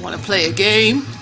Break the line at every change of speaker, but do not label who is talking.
Want to play a game?